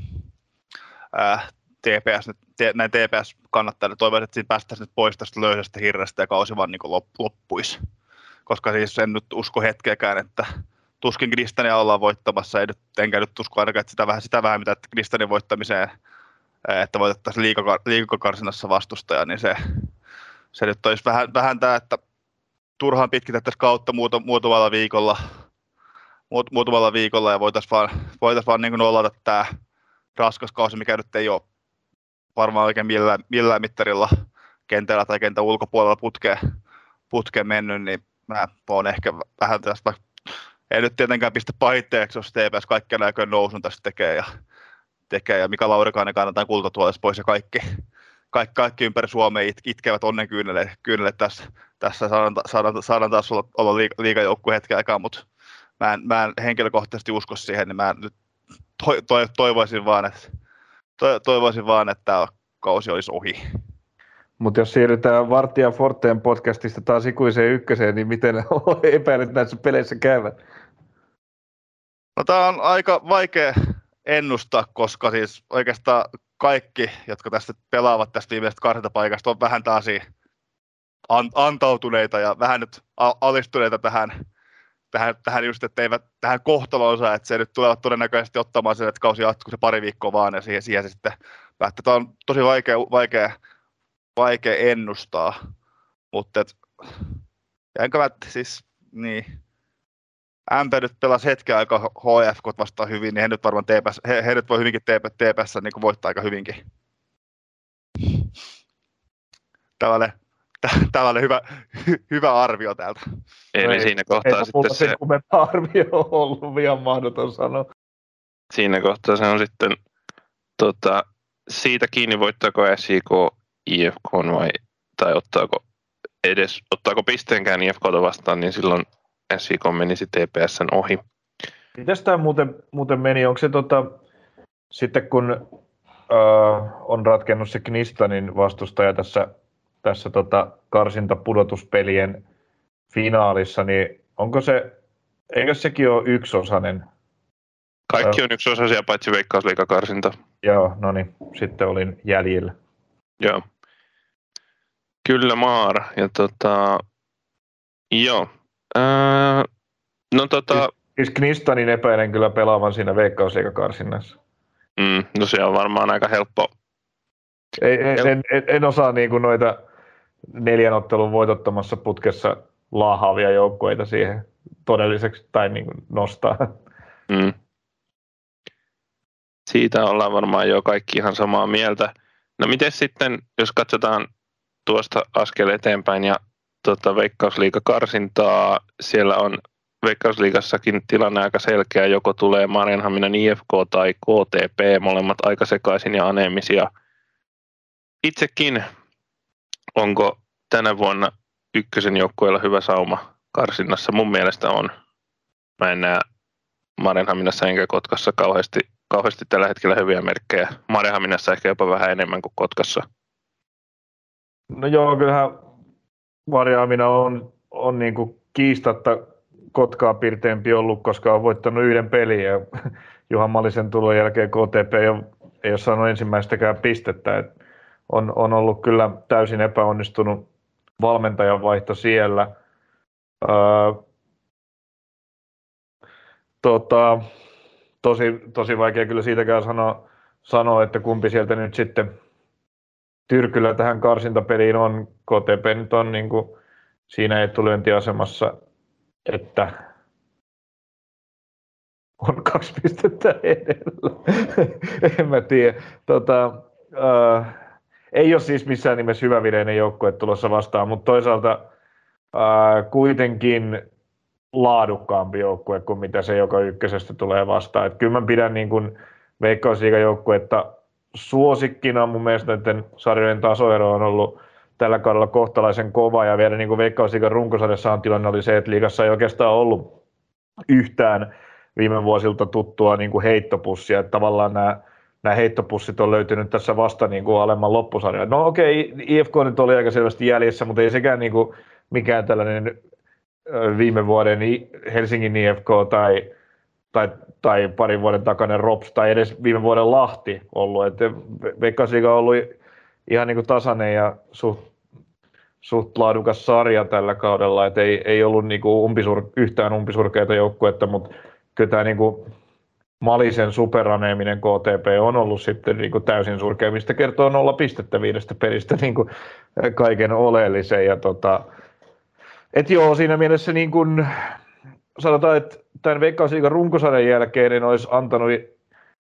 ää, TPS, näin TPS kannattaa, toivoisin, että siinä päästäisiin nyt pois tästä löysästä hirrestä ja kausi vaan niin loppuisi. Koska siis en nyt usko hetkeäkään, että tuskin Kristania ollaan voittamassa, ei nyt, enkä nyt usko ainakaan, että sitä vähän, sitä vähän mitä Kristanin voittamiseen, että voitettaisiin liikakarsinassa vastustaja, niin se, se nyt olisi vähän, vähän tämä, että turhaan pitkitettäisiin kautta muutamalla viikolla, muutamalla viikolla ja voitaisiin vaan, voitais vaan niin nollata tämä raskas kausi, mikä nyt ei ole varmaan oikein millään, millään mittarilla kentällä tai kentän ulkopuolella putkeen, putkeen mennyt, niin mä oon ehkä vähän tästä, ei nyt tietenkään pistä pahitteeksi, jos TPS kaikkien näköinen nousun tästä tekee ja, tekee, ja Mika Laurikainen kannataan kultatuolessa pois ja kaikki, kaikki, kaikki ympäri Suomea it, itkevät onnen kyynelle, kyynelle tässä, tässä saadaan, saadaan, saadaan taas olla, olla liiga, hetken aikaa, mutta mä en, mä en henkilökohtaisesti usko siihen, niin mä nyt to, to, toivoisin vaan, että to, toivoisin vaan, että tämä kausi olisi ohi. Mutta jos siirrytään Vartija Forteen podcastista taas ikuiseen ykköseen, niin miten epäilet näissä peleissä käyvät? No tämä on aika vaikea ennustaa, koska siis oikeastaan kaikki, jotka tästä pelaavat tästä viimeisestä karsintapaikasta, on vähän taas antautuneita ja vähän nyt alistuneita tähän tähän, tähän just, että eivät tähän kohtaloonsa, että se nyt tulevat todennäköisesti ottamaan sen, että kausi jatkuu se pari viikkoa vaan ja siihen, siihen se sitten päättää. Tämä on tosi vaikea, vaikea, vaikea ennustaa, mutta et, enkä mä, siis, niin, MP nyt pelasi hetken aika HFK vastaan hyvin, niin he nyt varmaan TPS, he, he nyt voi hyvinkin TPS, TPS niin voittaa aika hyvinkin. Tällainen tällainen hyvä, hyvä arvio täältä. Eli ei, siinä kohtaa ei sitten se... Ei arvio ollut, ihan mahdoton sanoa. Siinä kohtaa se on sitten tota, siitä kiinni, voittaako SIK IFK vai, tai ottaako edes, ottaako pisteenkään IFK vastaan, niin silloin SIK menisi TPSn ohi. Mitäs tämä muuten, muuten meni? Onko se tota, sitten kun öö, on ratkennut se Knistanin vastustaja tässä tässä tota karsintapudotuspelien finaalissa, niin onko se, eikö sekin ole yksiosainen? Kaikki on yksiosaisia paitsi veikkausliikakarsinta. Joo, no niin, sitten olin jäljellä. Joo. Kyllä Maar. Ja tota, Joo. Öö, no tota... Siis, siis Knistanin epäilen kyllä pelaavan siinä veikkausliikakarsinnassa. Mm, no se on varmaan aika helppo. Ei, en, en, en, en osaa niin kuin noita neljän ottelun voitottomassa putkessa laahaavia joukkueita siihen todelliseksi tai niin kuin nostaa. Mm. Siitä ollaan varmaan jo kaikki ihan samaa mieltä. No miten sitten, jos katsotaan tuosta askel eteenpäin ja tota, Veikkausliiga karsintaa, siellä on Veikkausliigassakin tilanne aika selkeä, joko tulee Marianhaminan IFK tai KTP, molemmat aika sekaisin ja aneemisia. Itsekin, onko tänä vuonna ykkösen joukkueella hyvä sauma karsinnassa? Mun mielestä on. Mä en näe Marianhaminassa enkä Kotkassa kauheasti, kauheasti tällä hetkellä hyviä merkkejä. Marianhaminassa ehkä jopa vähän enemmän kuin Kotkassa. No joo, kyllähän Marianhamina on, on niin kuin kiistatta Kotkaa pirteempi ollut, koska on voittanut yhden pelin ja Juhan Malisen tulon jälkeen KTP ei ole, ei ole saanut ensimmäistäkään pistettä. Et on, on ollut kyllä täysin epäonnistunut valmentajan vaihto siellä. Öö, tota, tosi, tosi vaikea kyllä siitäkään sanoa, sanoa, että kumpi sieltä nyt sitten Tyrkyllä tähän karsintapeliin on. KTP nyt on niin kuin siinä etulyöntiasemassa että on kaksi pistettä edellä. en mä tiedä. Tota, äh, ei ole siis missään nimessä hyvävireinen joukkue tulossa vastaan, mutta toisaalta äh, kuitenkin laadukkaampi joukkue kuin mitä se joka ykkösestä tulee vastaan. Et kyllä mä pidän niin kuin veikkausliigajoukkuetta suosikkina. Mun mielestä näiden sarjojen tasoero on ollut tällä kaudella kohtalaisen kova ja vielä niin kuin Veikkausliigan runkosarjassahan tilanne oli se, että liigassa ei oikeastaan ollut yhtään viime vuosilta tuttua niin kuin heittopussia, että tavallaan nämä, nämä heittopussit on löytynyt tässä vasta niin kuin alemman loppusarjan. No okei, okay, IFK nyt oli aika selvästi jäljessä, mutta ei sekään niin kuin mikään tällainen viime vuoden Helsingin IFK tai, tai, tai parin vuoden takainen Rops tai edes viime vuoden Lahti ollut. Että Veikkausliiga on ollut ihan niin kuin tasainen ja suht, suht laadukas sarja tällä kaudella, että ei, ei ollut niin kuin umpisur, yhtään umpisurkeita joukkuetta, mutta kyllä tämä niin kuin Malisen superaneeminen KTP on ollut sitten niin kuin täysin surkea, mistä kertoo nolla pistettä viidestä pelistä niin kuin kaiken oleellisen. Ja tota, et joo, siinä mielessä niin kuin, sanotaan, että tämän Veikkausliigan runkosarjan jälkeen en olisi antanut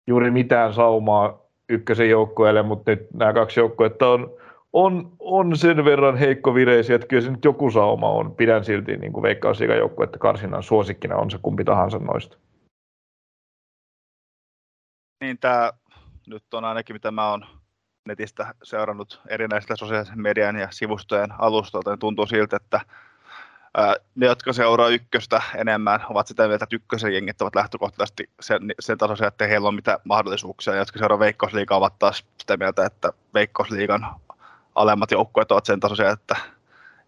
juuri mitään saumaa ykkösen joukkueelle, mutta nyt nämä kaksi joukkuetta on, on, on sen verran heikkovireisiä, että kyllä se nyt joku sauma on. Pidän silti niin kuin veikkausliigan joukkuetta karsinnan suosikkina on se kumpi tahansa noista. Niin tämä nyt on ainakin mitä mä oon netistä seurannut erinäistä sosiaalisen median ja sivustojen alustoilta, niin tuntuu siltä, että ne, jotka seuraa ykköstä enemmän, ovat sitä mieltä, että ykkösen jengit ovat lähtökohtaisesti sen, sen tasoisia, että heillä on mitä mahdollisuuksia. Ja jotka seuraa Veikkausliigaa, ovat taas sitä mieltä, että Veikkausliigan alemmat joukkueet ovat sen tasoisia, että,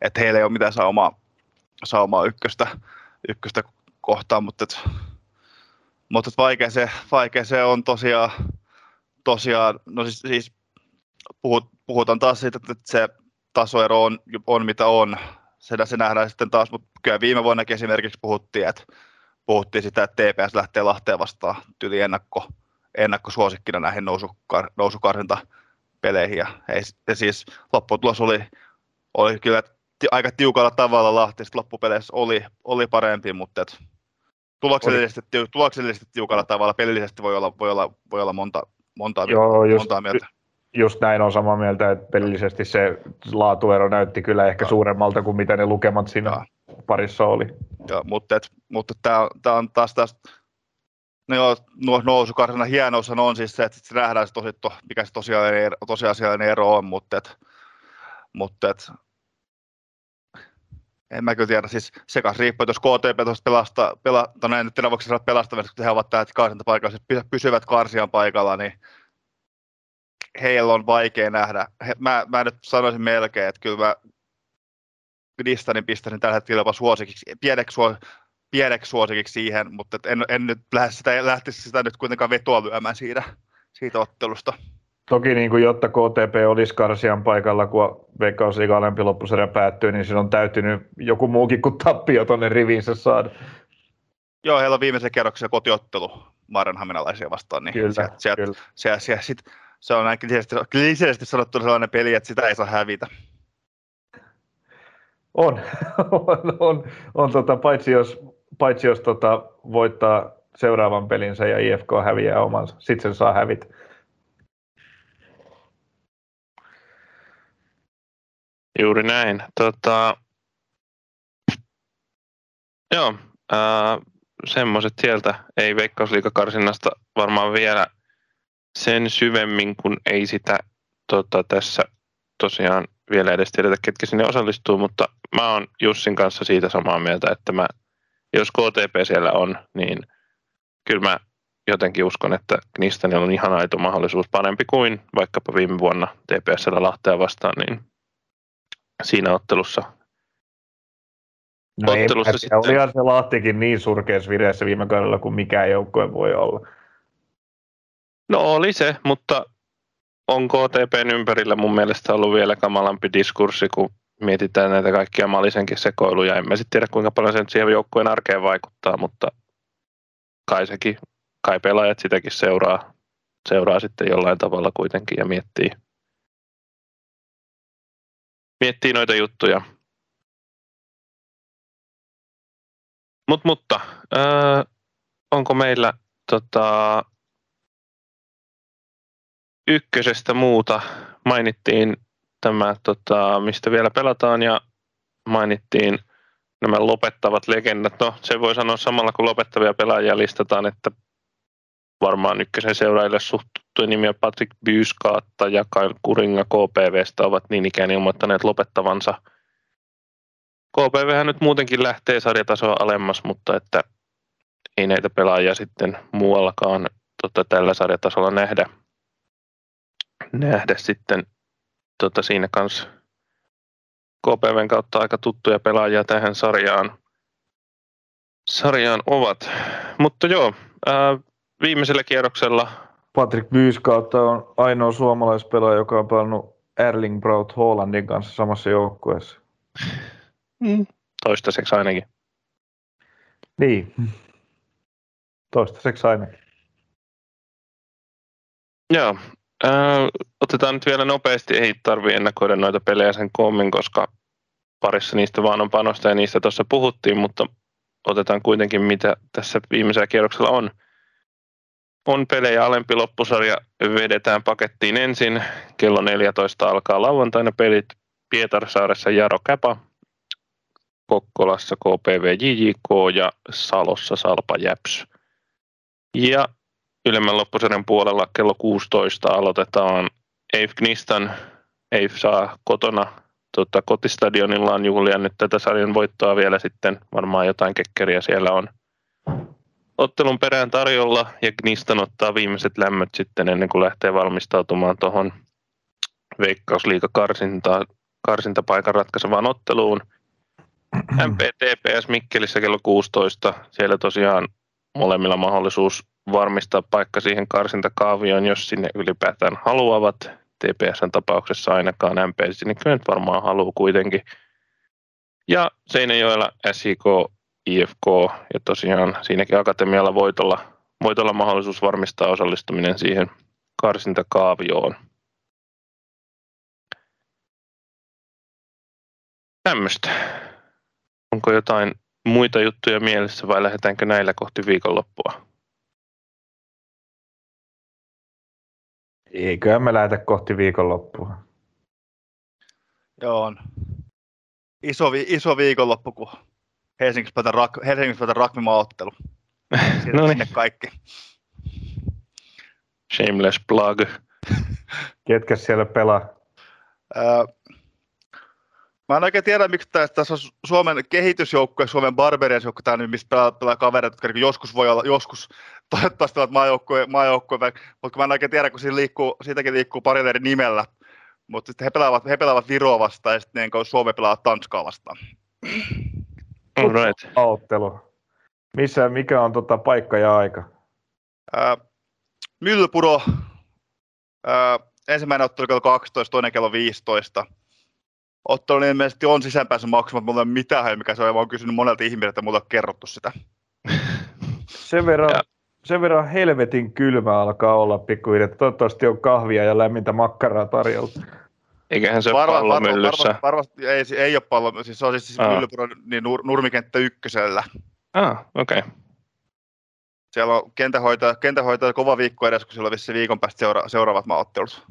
että heillä ei ole mitään saumaa, saumaa ykköstä, ykköstä kohtaan, mutta, et, mutta vaikea, se, vaikea se on tosiaan, tosiaan no siis, siis puhut, puhutaan taas siitä, että se tasoero on, on mitä on, se, se nähdään sitten taas, mutta kyllä viime vuonna esimerkiksi puhuttiin, että puhuttiin sitä, että TPS lähtee Lahteen vastaan tyli ennakko, ennakkosuosikkina näihin nousukar, nousukarsintapeleihin. Ja, ei, ja siis lopputulos oli, oli kyllä aika tiukalla tavalla Lahti, sitten loppupeleissä oli, oli parempi, mutta et, tuloksellisesti, tuloksellisesti tiukalla tavalla, pelillisesti voi olla, voi olla, voi olla monta, monta, Joo, monta mieltä just näin on samaa mieltä, että pelillisesti se laatuero näytti kyllä ehkä suuremmalta kuin mitä ne lukemat siinä ja. parissa oli. Joo, mutta, et, mutta tämä on taas tästä No joo, nousukarsana hienoushan on siis se, että se nähdään se tosi, to, mikä se tosiasiallinen ero on, mutta, et, mutta et, en mä kyllä tiedä, siis se kanssa riippuu, jos KTP tuosta pelastaa, pela, no se saada pelastamista, kun he ovat tähän karsintapaikalla, siis pysyvät karsian paikalla, niin heillä on vaikea nähdä. He, mä, mä nyt sanoisin melkein, että kyllä mä Gnistanin pistäisin tällä hetkellä jopa suosikiksi, pieneksi, suos, pieneksi suosikiksi siihen, mutta en, en nyt lähtisi sitä, lähtisi sitä nyt kuitenkaan vetoa lyömään siitä, siitä ottelusta. Toki niin kuin, jotta KTP olisi karsian paikalla, kun Veikkausliiga alempi loppusarja päättyy, niin silloin on täytynyt joku muukin kuin tappio tuonne riviinsä saada. Joo, heillä on viimeisen kerroksen kotiottelu Maarenhaminalaisia vastaan, niin Kyllä, sieltä, sieltä, kyllä. sieltä, sieltä, sit, se on näin kliseisesti, sanottuna sellainen peli, että sitä ei saa hävitä. On, on, on, on tota, paitsi jos, paitsi jos tota, voittaa seuraavan pelinsä ja IFK häviää omansa, sitten sen saa hävitä. Juuri näin. Tota, joo, ää, semmoiset sieltä. Ei veikkausliikakarsinnasta varmaan vielä sen syvemmin, kun ei sitä tota, tässä tosiaan vielä edes tiedetä, ketkä sinne osallistuu, mutta mä oon Jussin kanssa siitä samaa mieltä, että mä, jos KTP siellä on, niin kyllä mä jotenkin uskon, että Knistanilla on ihan aito mahdollisuus parempi kuin vaikkapa viime vuonna TPSllä Lahtea vastaan, niin siinä ottelussa. No ei, Ottelussa tiedä, sitten- olihan se Lahtikin niin surkeassa vireessä viime kaudella kuin mikään joukkue voi olla. No oli se, mutta on KTPn ympärillä mun mielestä ollut vielä kamalampi diskurssi, kun mietitään näitä kaikkia Malisenkin sekoiluja. En mä sitten tiedä, kuinka paljon se nyt siihen joukkueen arkeen vaikuttaa, mutta kai sekin, kai pelaajat sitäkin seuraa, seuraa sitten jollain tavalla kuitenkin ja miettii, miettii noita juttuja. Mut, mutta öö, onko meillä tota, ykkösestä muuta? Mainittiin tämä, tota, mistä vielä pelataan ja mainittiin nämä lopettavat legendat. No, se voi sanoa samalla kun lopettavia pelaajia listataan, että varmaan ykkösen seuraajille suht tuttuja nimiä Patrick Byyskaatta ja Kyle Kuringa KPVstä ovat niin ikään ilmoittaneet lopettavansa. KPVhän nyt muutenkin lähtee sarjatasoa alemmas, mutta että ei näitä pelaajia sitten muuallakaan tota, tällä sarjatasolla nähdä, nähdä sitten tota, siinä kanssa KPVn kautta aika tuttuja pelaajia tähän sarjaan, sarjaan ovat. Mutta joo, ää, viimeisellä kierroksella Patrick Byyskautta on ainoa suomalaispelaaja, joka on pelannut Erling Braut Hollandin kanssa samassa joukkueessa. mm, toistaiseksi ainakin. Niin. Toistaiseksi ainakin. Joo, ää, otetaan nyt vielä nopeasti, ei tarvitse ennakoida noita pelejä sen koommin, koska parissa niistä vaan on panosta ja niistä tuossa puhuttiin, mutta otetaan kuitenkin mitä tässä viimeisellä kierroksella on. On pelejä alempi loppusarja, vedetään pakettiin ensin. Kello 14 alkaa lauantaina pelit Pietarsaaressa Jaro Käpa, Kokkolassa KPV JJK ja Salossa Salpa Jäps. Ja ylemmän loppusarjan puolella kello 16 aloitetaan Eif Knistan. Eif saa kotona tota, kotistadionillaan juhlia nyt tätä sarjan voittoa vielä sitten. Varmaan jotain kekkeriä siellä on ottelun perään tarjolla ja Knistan ottaa viimeiset lämmöt sitten ennen kuin lähtee valmistautumaan tuohon veikkausliiga karsintapaikan ratkaisevaan otteluun. MPTPS Mikkelissä kello 16. Siellä tosiaan molemmilla mahdollisuus varmistaa paikka siihen karsintakaavioon, jos sinne ylipäätään haluavat. TPSn tapauksessa ainakaan MP sinne kyllä nyt varmaan haluaa kuitenkin. Ja Seinäjoella SIK, IFK ja tosiaan siinäkin akatemialla voitolla, voitolla mahdollisuus varmistaa osallistuminen siihen karsintakaavioon. Tämmöistä. Onko jotain muita juttuja mielessä vai lähdetäänkö näillä kohti viikonloppua? Eiköhän me lähetä kohti viikonloppua. Joo, on. Iso, vi- iso viikonloppu, kun Helsingissä päätään, rak- Helsingissä. Sinne, No niin. kaikki. Shameless plug. Ketkä siellä pelaa? Mä en oikein tiedä, miksi tässä, tässä on Suomen kehitysjoukkue, Suomen Barbarians joukkue, tämä nyt, missä pelaa, pelaa kavereita, jotka niin joskus voi olla, joskus toivottavasti ovat maajoukkue, maajoukkue mutta mä en oikein tiedä, kun siinä liikkuu, siitäkin liikkuu pari eri nimellä. Mutta sitten he pelaavat, he pelaavat Viroa vastaan ja sitten niin Suomi pelaa Tanskaa vastaan. All right. Ottelu. Missä, mikä on tota paikka ja aika? Ää, Myllypuro, ää, ensimmäinen ottelu kello 12, toinen kello 15. Ottelu ilmeisesti on sisäänpääsy maksu, mutta mulla ei ole mitään mikä se on, ja mä oon kysynyt monelta ihmiseltä, että mulla on kerrottu sitä. Sen verran, sen verran helvetin kylmä alkaa olla pikkuhiljaa. Toivottavasti on kahvia ja lämmintä makkaraa tarjolla. Eiköhän se ole pallomyllyssä. Varmasti, varmasti, ei, ei ole pallo, siis se on siis ah. Myllypuron niin nur, nurmikenttä ykkösellä. Ah, okei. Okay. Siellä on kentähoitaja, kentähoitaja kova viikko edes, kun siellä on vissi viikon päästä seura, seuraavat maaottelut.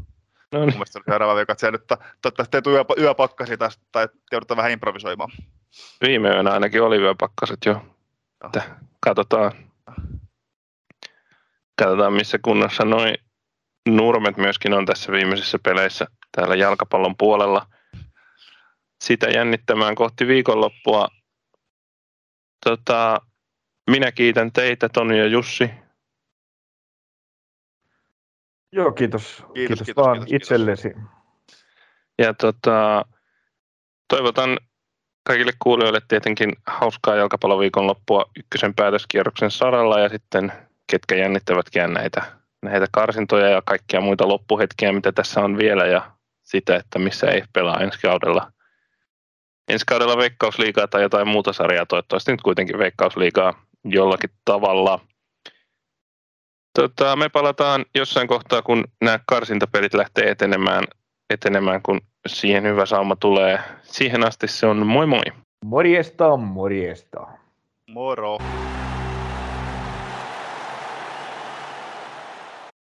No niin. Mun seuraava viikko, että siellä nyt toivottavasti ei tule yö, yöpakkasi tai, tai joudutaan vähän improvisoimaan. Viime yönä ainakin oli yöpakkaset jo. Oh. Katsotaan. Katsotaan, missä kunnossa noin nurmet myöskin on tässä viimeisissä peleissä täällä jalkapallon puolella. Sitä jännittämään kohti viikonloppua. Tota, minä kiitän teitä, Toni ja Jussi. Joo, kiitos. Kiitos, kiitos, kiitos vaan kiitos, itsellesi. Kiitos. Ja tota, toivotan kaikille kuulijoille tietenkin hauskaa jalkapalloviikonloppua ykkösen päätöskierroksen saralla ja sitten ketkä jännittävätkään näitä, näitä karsintoja ja kaikkia muita loppuhetkiä, mitä tässä on vielä ja sitä, että missä ei pelaa ensi kaudella. Ensi kaudella Veikkausliigaa tai jotain muuta sarjaa, toivottavasti nyt kuitenkin Veikkausliigaa jollakin tavalla. Tota, me palataan jossain kohtaa, kun nämä karsintapelit lähtee etenemään, etenemään, kun siihen hyvä sauma tulee. Siihen asti se on moi moi. Morjesta, morjesta. Moro.